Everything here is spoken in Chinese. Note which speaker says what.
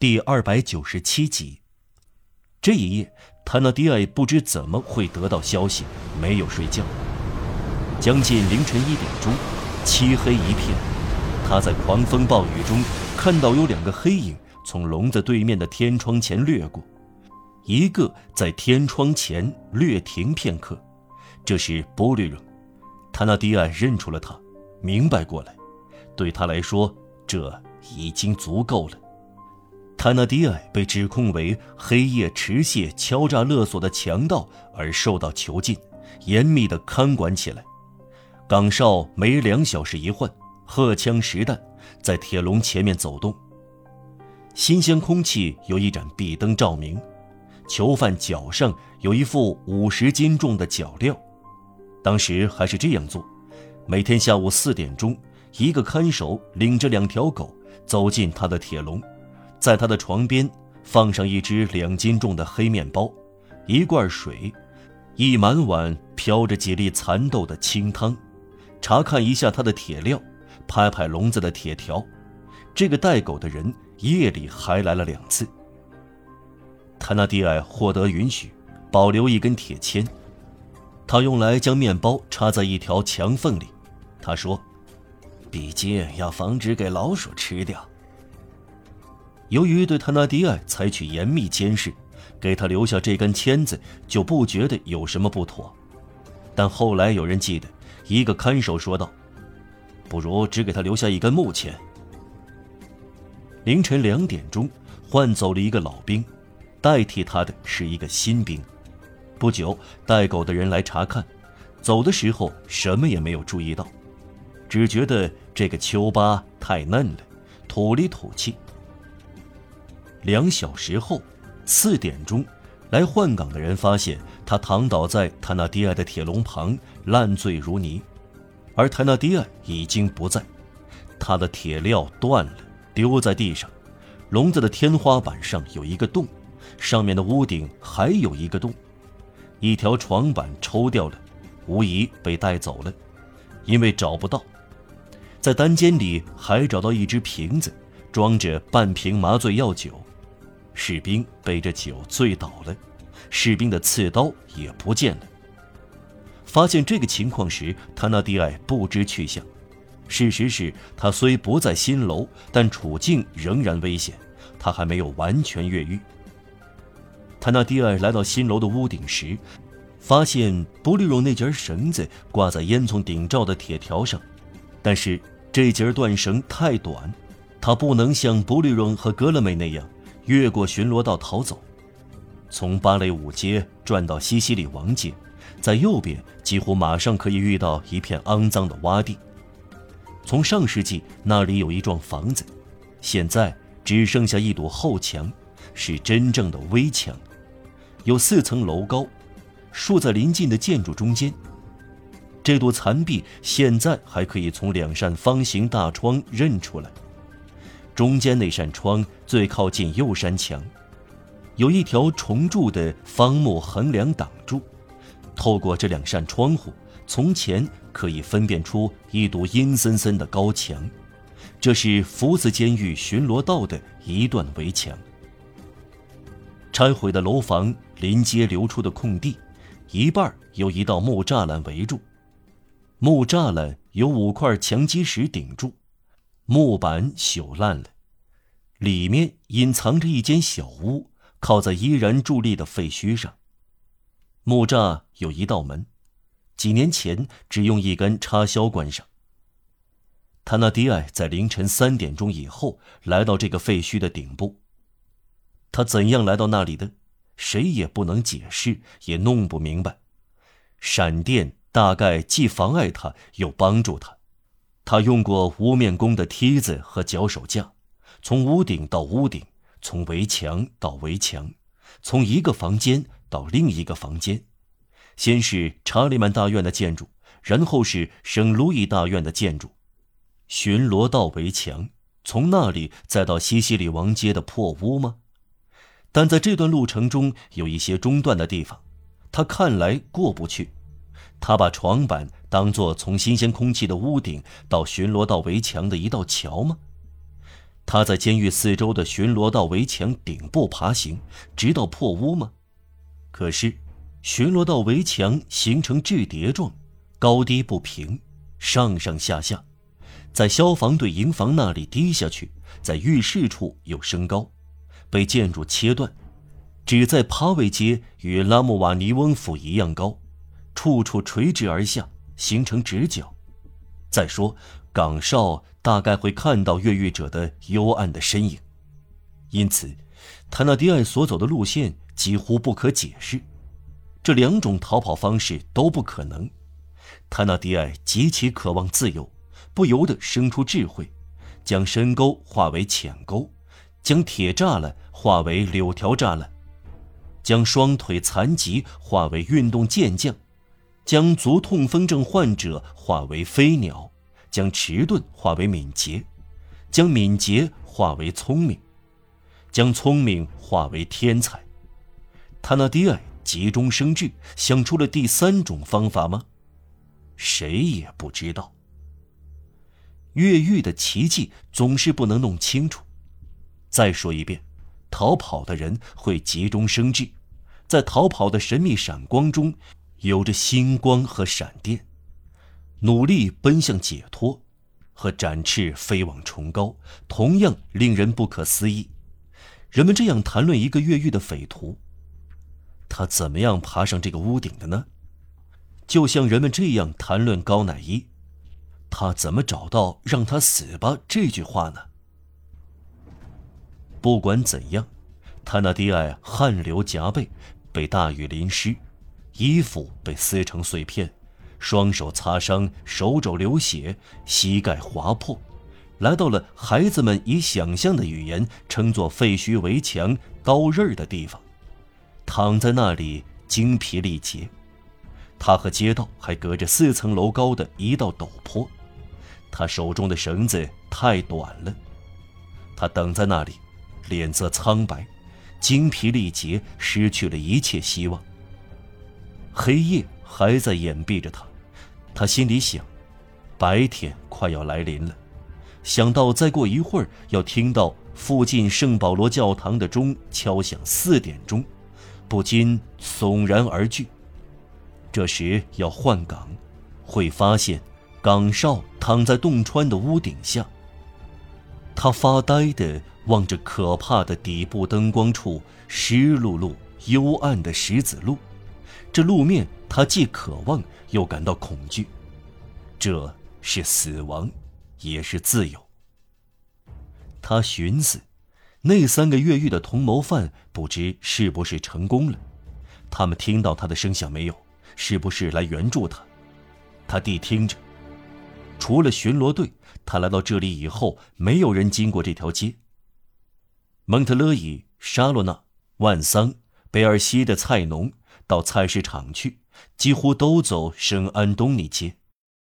Speaker 1: 第二百九十七集。这一夜，塔纳迪埃不知怎么会得到消息，没有睡觉。将近凌晨一点钟，漆黑一片，他在狂风暴雨中看到有两个黑影从笼子对面的天窗前掠过，一个在天窗前略停片刻，这是波利荣。塔纳迪埃认出了他，明白过来，对他来说，这已经足够了。塔纳迪埃被指控为黑夜持械敲诈勒索的强盗而受到囚禁，严密的看管起来。岗哨每两小时一换，荷枪实弹，在铁笼前面走动。新鲜空气有一盏壁灯照明，囚犯脚上有一副五十斤重的脚镣。当时还是这样做：每天下午四点钟，一个看守领着两条狗走进他的铁笼。在他的床边放上一只两斤重的黑面包，一罐水，一满碗飘着几粒蚕豆的清汤，查看一下他的铁料，拍拍笼子的铁条。这个带狗的人夜里还来了两次。塔纳迪埃获得允许，保留一根铁签，他用来将面包插在一条墙缝里。他说：“毕竟要防止给老鼠吃掉。”由于对塔纳迪埃采取严密监视，给他留下这根签子就不觉得有什么不妥。但后来有人记得，一个看守说道：“不如只给他留下一根木签。”凌晨两点钟，换走了一个老兵，代替他的是一个新兵。不久，带狗的人来查看，走的时候什么也没有注意到，只觉得这个丘巴太嫩了，土里土气。两小时后，四点钟，来换岗的人发现他躺倒在塔纳迪埃的铁笼旁，烂醉如泥，而塔纳迪埃已经不在，他的铁镣断了，丢在地上，笼子的天花板上有一个洞，上面的屋顶还有一个洞，一条床板抽掉了，无疑被带走了，因为找不到，在单间里还找到一只瓶子，装着半瓶麻醉药酒。士兵背着酒醉倒了，士兵的刺刀也不见了。发现这个情况时，塔纳迪埃不知去向。事实是他虽不在新楼，但处境仍然危险，他还没有完全越狱。塔纳迪埃来到新楼的屋顶时，发现布利荣那节绳子挂在烟囱顶罩的铁条上，但是这节断绳太短，他不能像布利荣和格勒梅那样。越过巡逻道逃走，从芭蕾舞街转到西西里王街，在右边几乎马上可以遇到一片肮脏的洼地。从上世纪那里有一幢房子，现在只剩下一堵后墙，是真正的危墙，有四层楼高，竖在临近的建筑中间。这堵残壁现在还可以从两扇方形大窗认出来。中间那扇窗最靠近右山墙，有一条重铸的方木横梁挡住。透过这两扇窗户，从前可以分辨出一堵阴森森的高墙，这是福子监狱巡逻道的一段围墙。拆毁的楼房临街流出的空地，一半由一道木栅栏围住，木栅栏由五块墙基石顶住。木板朽烂了，里面隐藏着一间小屋，靠在依然伫立的废墟上。木栅有一道门，几年前只用一根插销关上。塔纳迪埃在凌晨三点钟以后来到这个废墟的顶部。他怎样来到那里的？谁也不能解释，也弄不明白。闪电大概既妨碍他，又帮助他。他用过屋面工的梯子和脚手架，从屋顶到屋顶，从围墙到围墙，从一个房间到另一个房间。先是查理曼大院的建筑，然后是圣路易大院的建筑。巡逻到围墙，从那里再到西西里王街的破屋吗？但在这段路程中有一些中断的地方，他看来过不去。他把床板当作从新鲜空气的屋顶到巡逻道围墙的一道桥吗？他在监狱四周的巡逻道围墙顶部爬行，直到破屋吗？可是，巡逻道围墙形成质叠状，高低不平，上上下下，在消防队营房那里低下去，在浴室处又升高，被建筑切断，只在帕维街与拉姆瓦尼翁府一样高，处处垂直而下，形成直角。再说。岗哨大概会看到越狱者的幽暗的身影，因此，塔纳迪埃所走的路线几乎不可解释。这两种逃跑方式都不可能。塔纳迪埃极其渴望自由，不由得生出智慧，将深沟化为浅沟，将铁栅栏化为柳条栅栏，将双腿残疾化为运动健将，将足痛风症患者化为飞鸟。将迟钝化为敏捷，将敏捷化为聪明，将聪明化为天才。他那迪埃急中生智，想出了第三种方法吗？谁也不知道。越狱的奇迹总是不能弄清楚。再说一遍，逃跑的人会急中生智，在逃跑的神秘闪光中，有着星光和闪电。努力奔向解脱，和展翅飞往崇高，同样令人不可思议。人们这样谈论一个越狱的匪徒：他怎么样爬上这个屋顶的呢？就像人们这样谈论高乃伊：他怎么找到“让他死吧”这句话呢？不管怎样，他那迪埃汗流浃背，被大雨淋湿，衣服被撕成碎片。双手擦伤，手肘流血，膝盖划破，来到了孩子们以想象的语言称作废墟围墙刀刃的地方，躺在那里精疲力竭。他和街道还隔着四层楼高的一道陡坡，他手中的绳子太短了。他等在那里，脸色苍白，精疲力竭，失去了一切希望。黑夜还在掩蔽着他。他心里想，白天快要来临了。想到再过一会儿要听到附近圣保罗教堂的钟敲响四点钟，不禁悚然而惧。这时要换岗，会发现岗哨躺在洞穿的屋顶下。他发呆地望着可怕的底部灯光处湿漉漉、幽暗的石子路，这路面。他既渴望又感到恐惧，这是死亡，也是自由。他寻思，那三个越狱的同谋犯不知是不是成功了？他们听到他的声响没有？是不是来援助他？他谛听着，除了巡逻队，他来到这里以后，没有人经过这条街。蒙特勒伊、沙洛纳、万桑、贝尔西的菜农到菜市场去。几乎都走圣安东尼街。